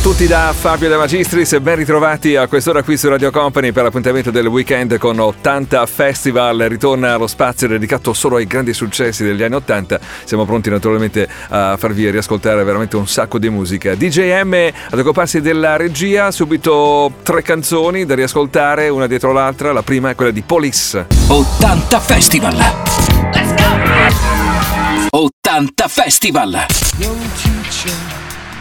A tutti da Fabio De Magistris e ben ritrovati a quest'ora qui su Radio Company per l'appuntamento del weekend con 80 Festival. Ritorna lo spazio dedicato solo ai grandi successi degli anni 80. Siamo pronti naturalmente a farvi riascoltare veramente un sacco di musica. DJM ad occuparsi della regia, subito tre canzoni da riascoltare una dietro l'altra. La prima è quella di Police. 80 Festival. Let's go! 80 Festival. Young teacher,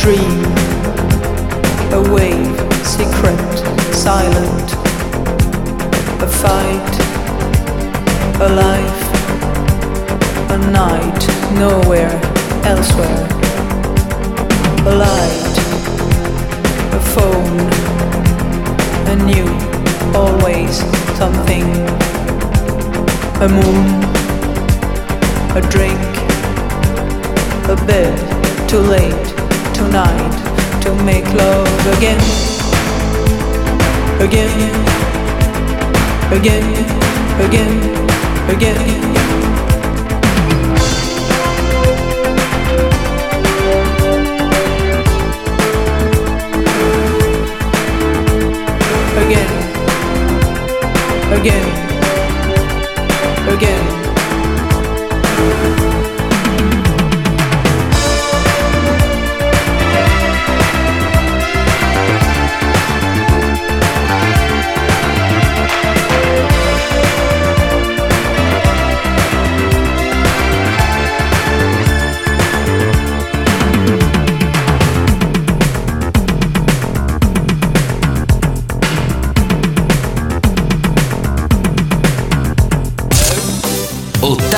Dream, a wave, secret, silent, a fight, a life, a night, nowhere, elsewhere, a light, a phone, a new, always something, a moon, a drink, a bed, too late, tonight, to make love again, again, again, again, again. Again, again.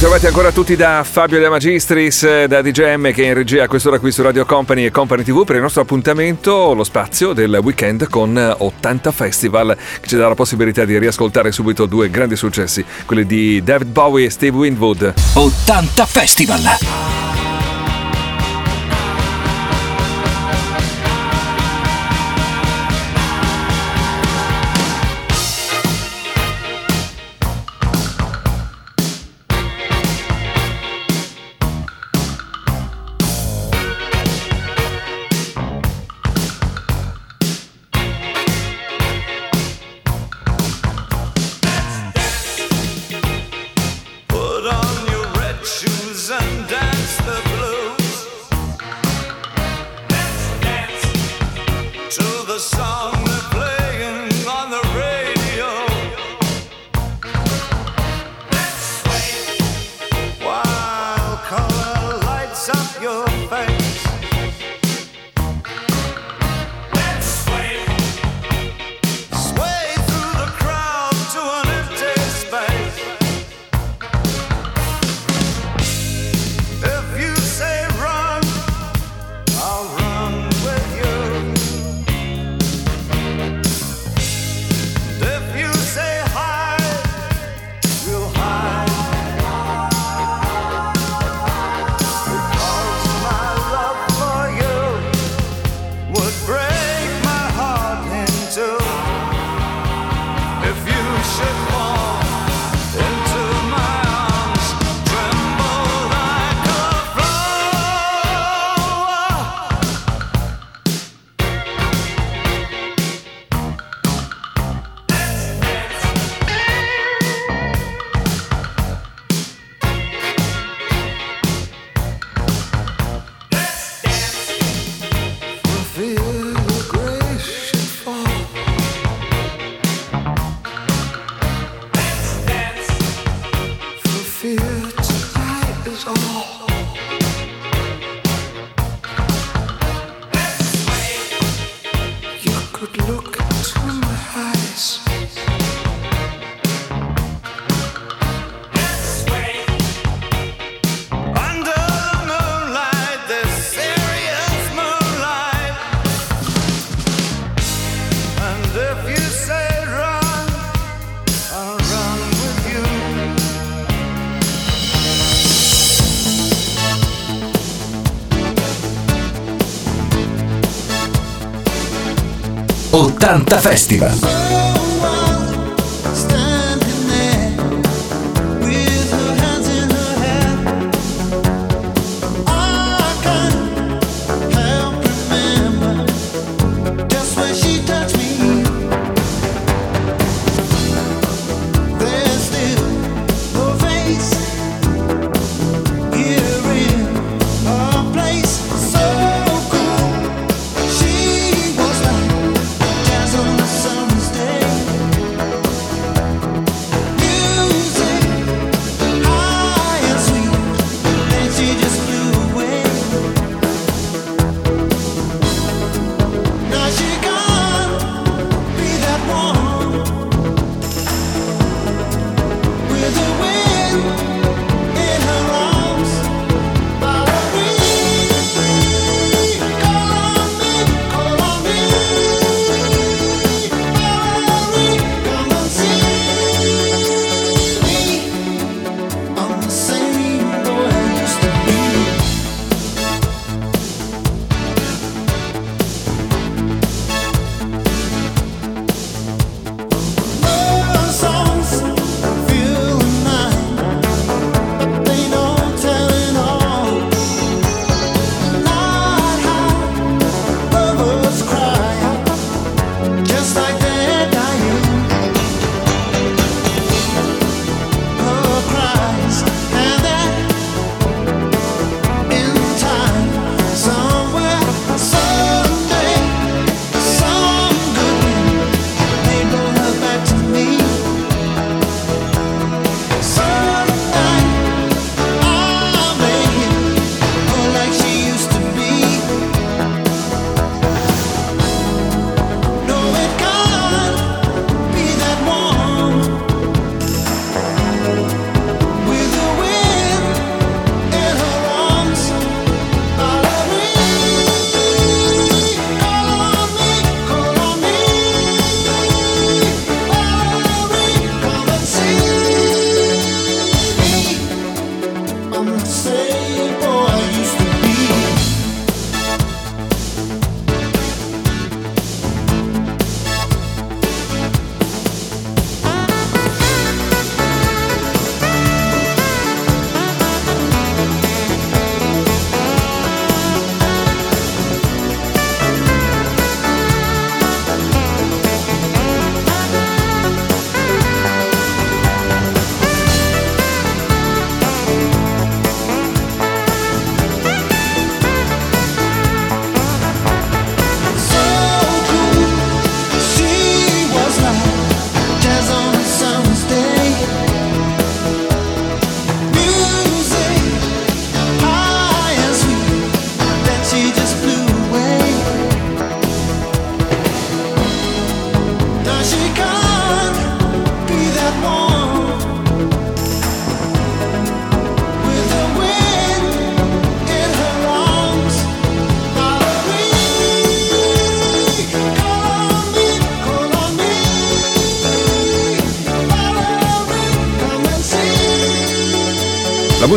Ritrovati ancora tutti da Fabio De Magistris, da DJM che è in regia a quest'ora qui su Radio Company e Company TV per il nostro appuntamento, lo spazio del weekend con 80 Festival che ci dà la possibilità di riascoltare subito due grandi successi, quelli di David Bowie e Steve Winwood. 80 Festival. 80 Festival.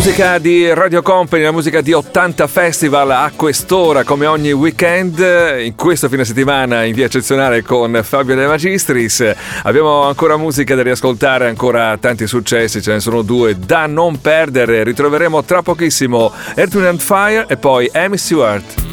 musica di Radio Company, la musica di 80 Festival a quest'ora come ogni weekend, in questo fine settimana in via eccezionale con Fabio De Magistris. Abbiamo ancora musica da riascoltare, ancora tanti successi, ce ne sono due da non perdere. Ritroveremo tra pochissimo Earth, Wind Fire e poi Amy Stewart.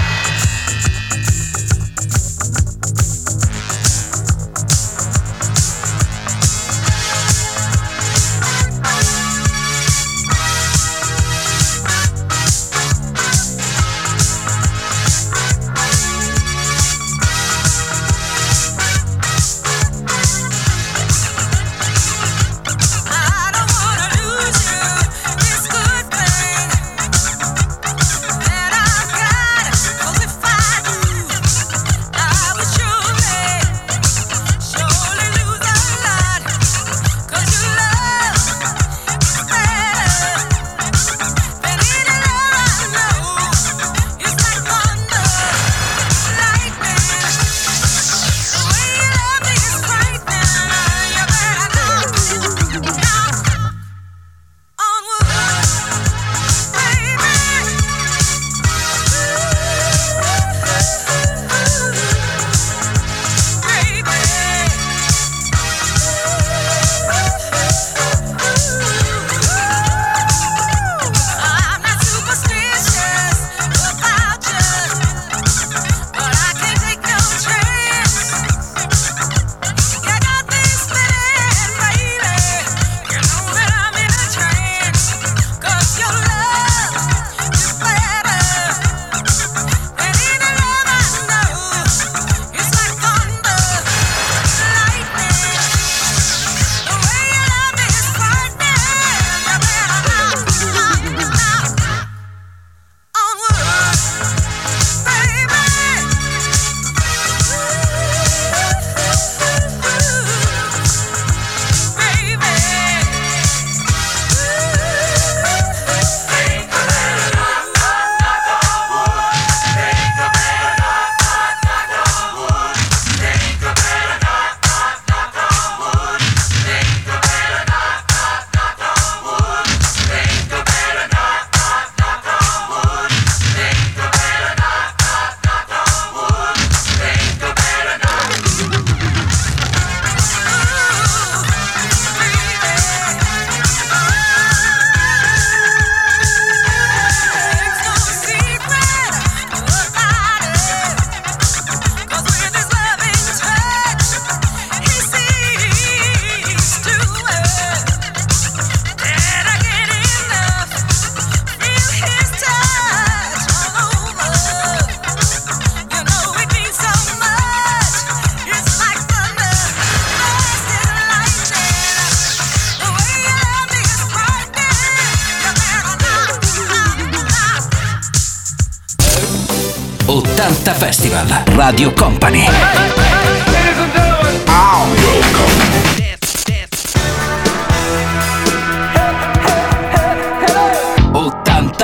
Radio Company.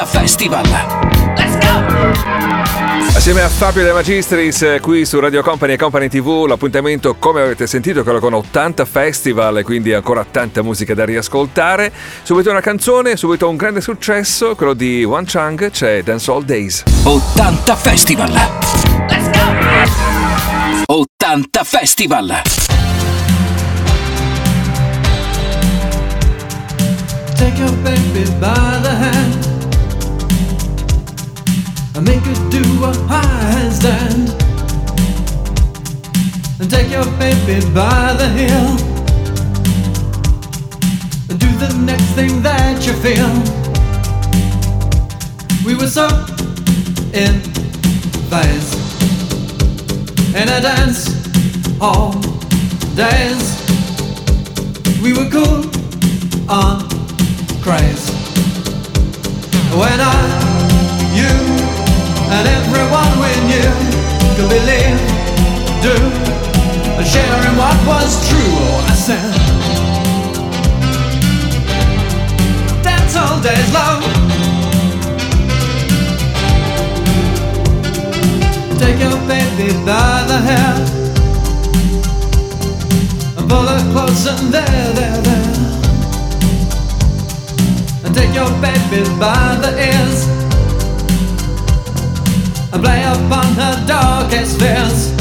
Festival. Let's go! Assieme a Fabio De Magistris eh, qui su Radio Company e Company TV, l'appuntamento come avete sentito è quello con 80 Festival, e quindi ancora tanta musica da riascoltare. Subito una canzone, subito un grande successo, quello di Wan Chang, c'è Dance All Days. 80 Festival! 80 Festival. Take your baby by the hand and make her do a high handstand. And take your baby by the heel and do the next thing that you feel. We were so in vice in a dance hall days. We were cool uh, on craze. When I, you, and everyone we knew could believe, do, and share in what was true. Oh, I said, dance hall days long. Take your baby by the hair and pull her close and there, there, there. And take your baby by the ears and play upon her darkest fears.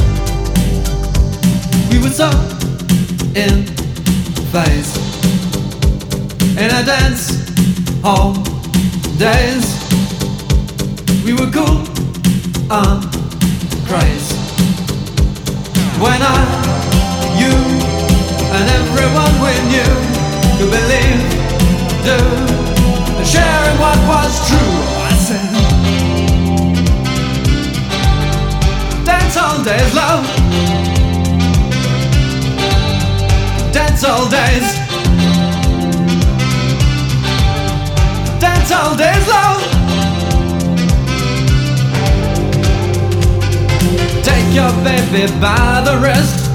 We were so in phase in a dance hall days. We were cool on craze. When I, you, and everyone we knew could believe, do, and share in what was true. I said, dance hall days, love. Dance hall days. Dance hall days, love. Your baby by the wrist.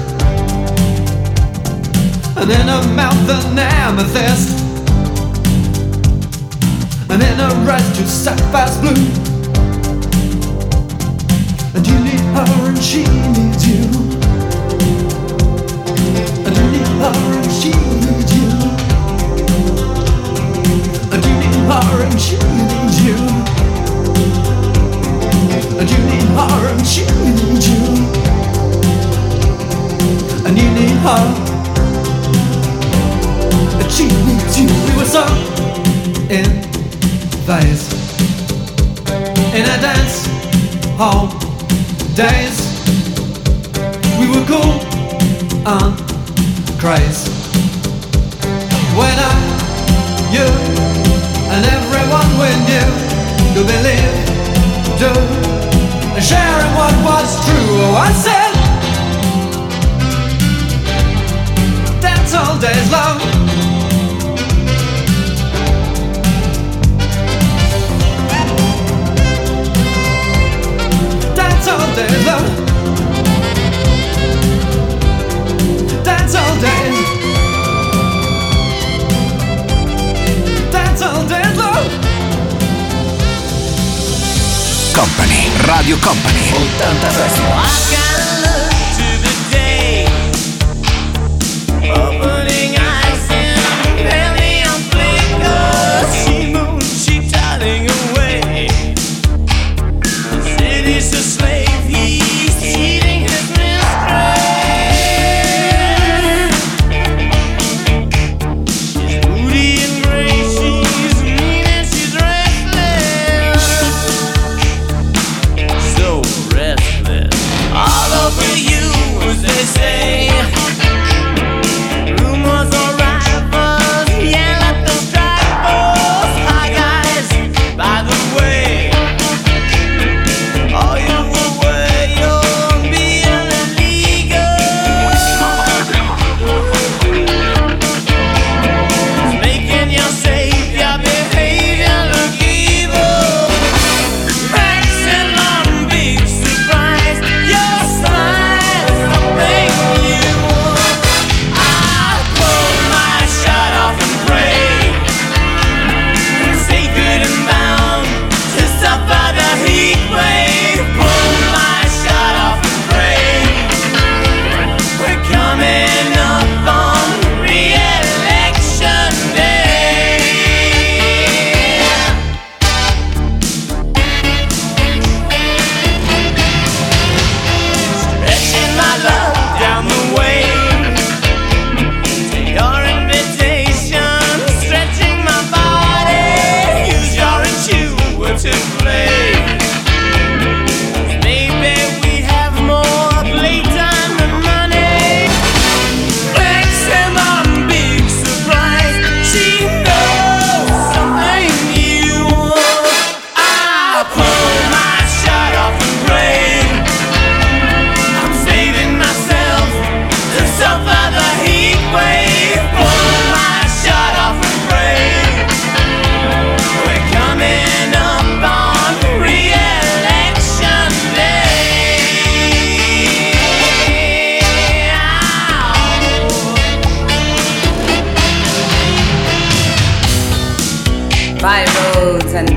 And in her mouth an amethyst. And in her eyes two sapphires blue. And you need her and she needs you. And you need her and she needs you. And you need her and she needs you you and she needs you. And you need her And she needs you. We were so in phase. In a dance hall days. We were cool on craze When I, you and everyone we knew Could believe, do. and sharing what was true. I said, Company.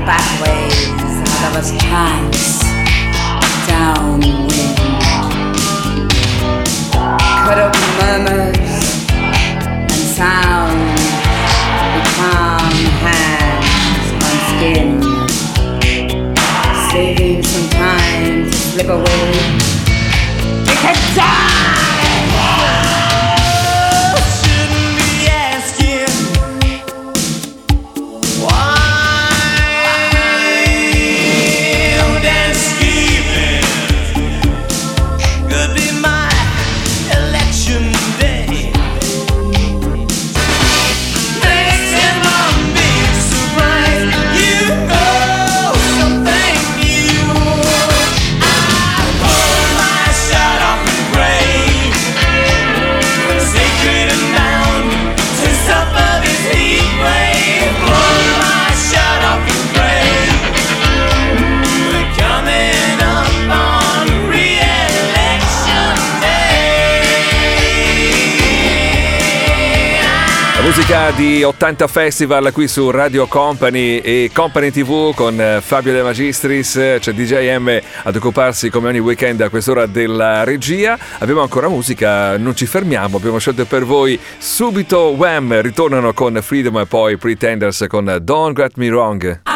Backways, and there was chance downwind. Cut up murmurs and sound with calm hands on skin, saving some time to slip away. We can die! Musica di 80 Festival qui su Radio Company e Company TV con eh, Fabio De Magistris, c'è DJ M ad occuparsi come ogni weekend a quest'ora della regia. Abbiamo ancora musica, non ci fermiamo, abbiamo scelto per voi subito Wham! Ritornano con Freedom e poi Pretenders con Don't Get Me Wrong.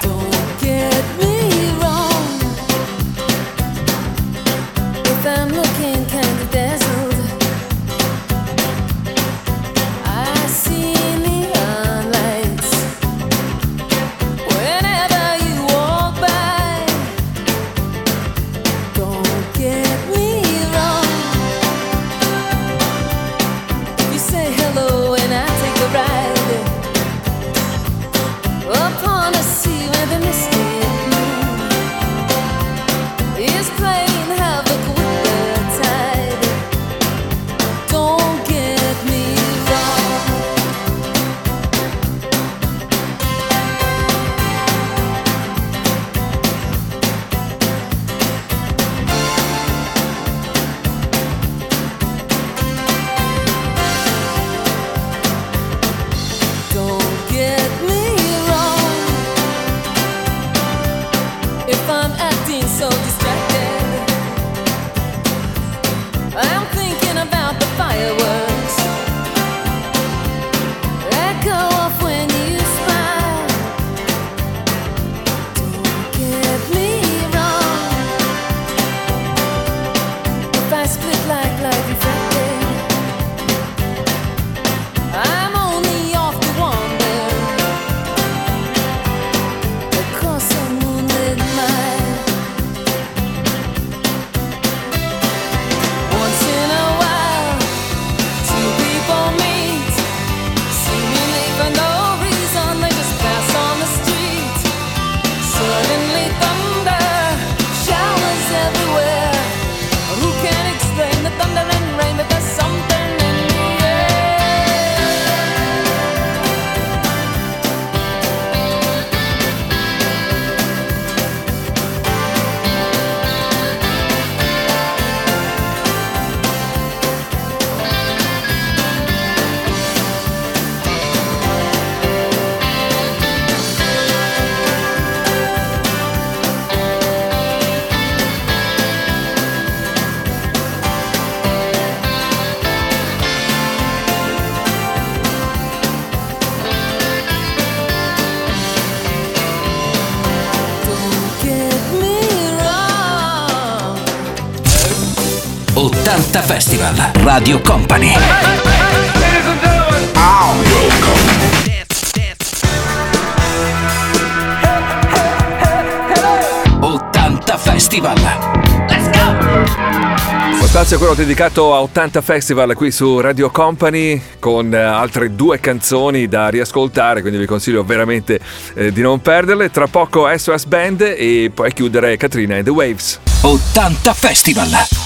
Delta Festival. Radio Company. Festival. Let's go! Lo spazio è quello dedicato a 80 Festival qui su Radio Company con eh, altre due canzoni da riascoltare, quindi vi consiglio veramente eh, di non perderle. Tra poco SOS Band e poi chiudere Katrina and the Waves. 80 Festival!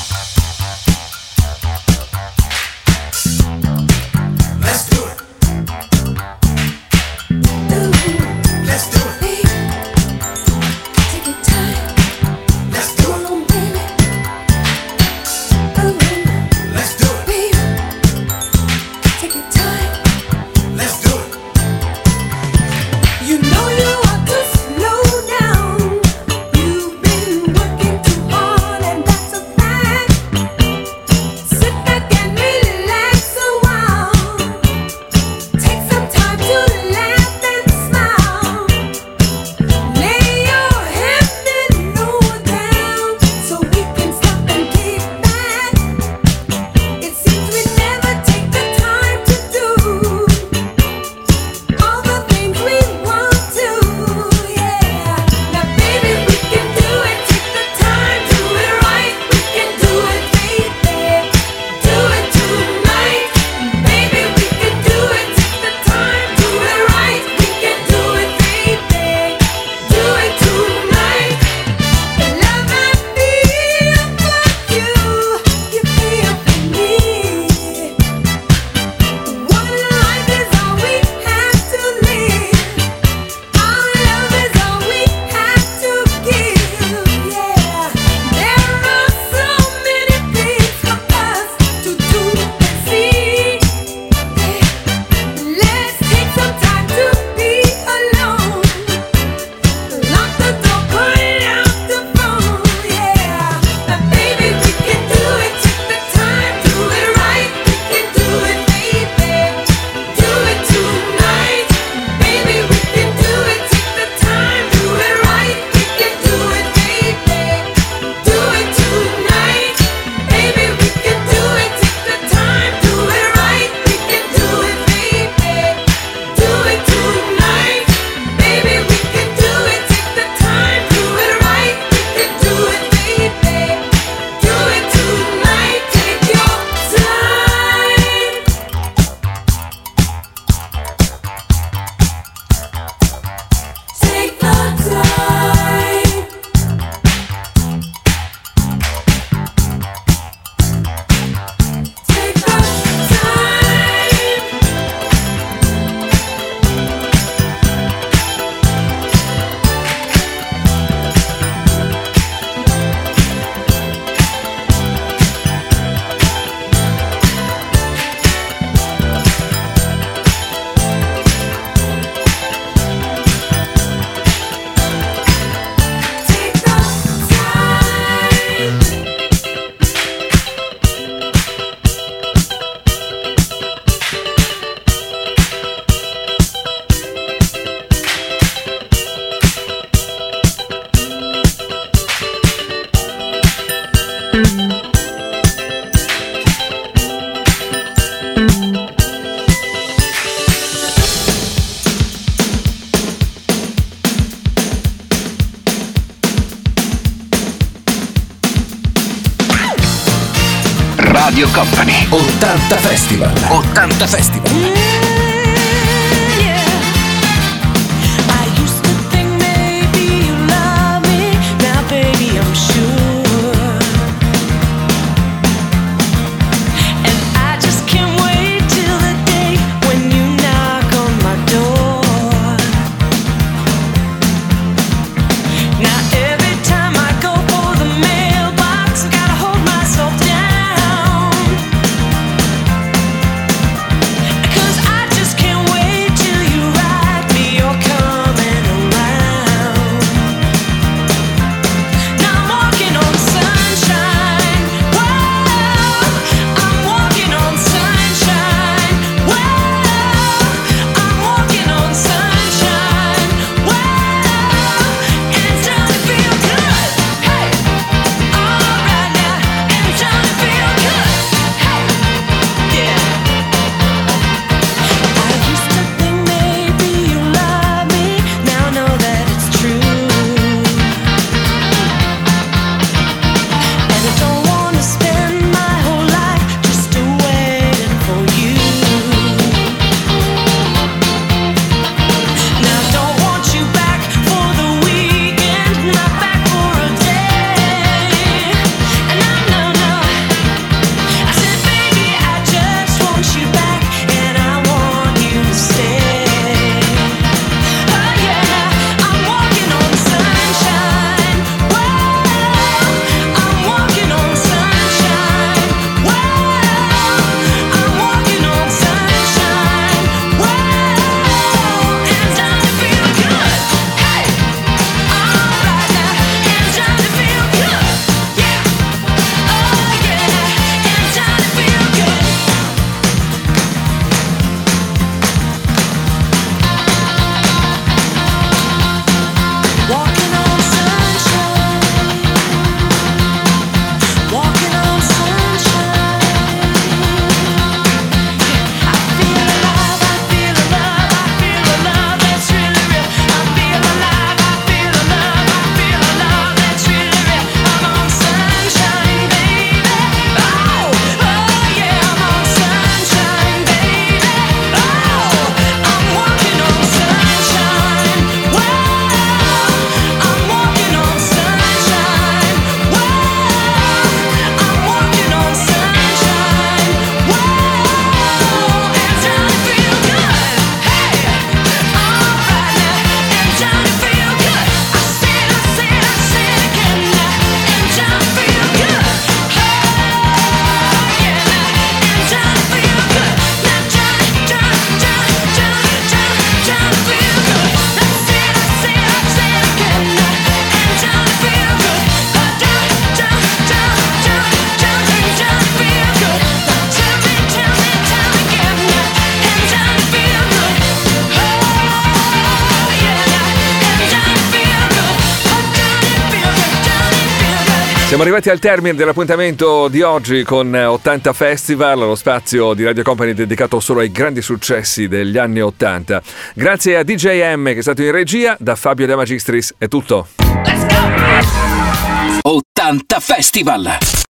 arrivati al termine dell'appuntamento di oggi con eh, 80 Festival, lo spazio di Radio Company dedicato solo ai grandi successi degli anni 80. Grazie a DJM che è stato in regia, da Fabio De Magistris è tutto. Let's go! 80 Festival!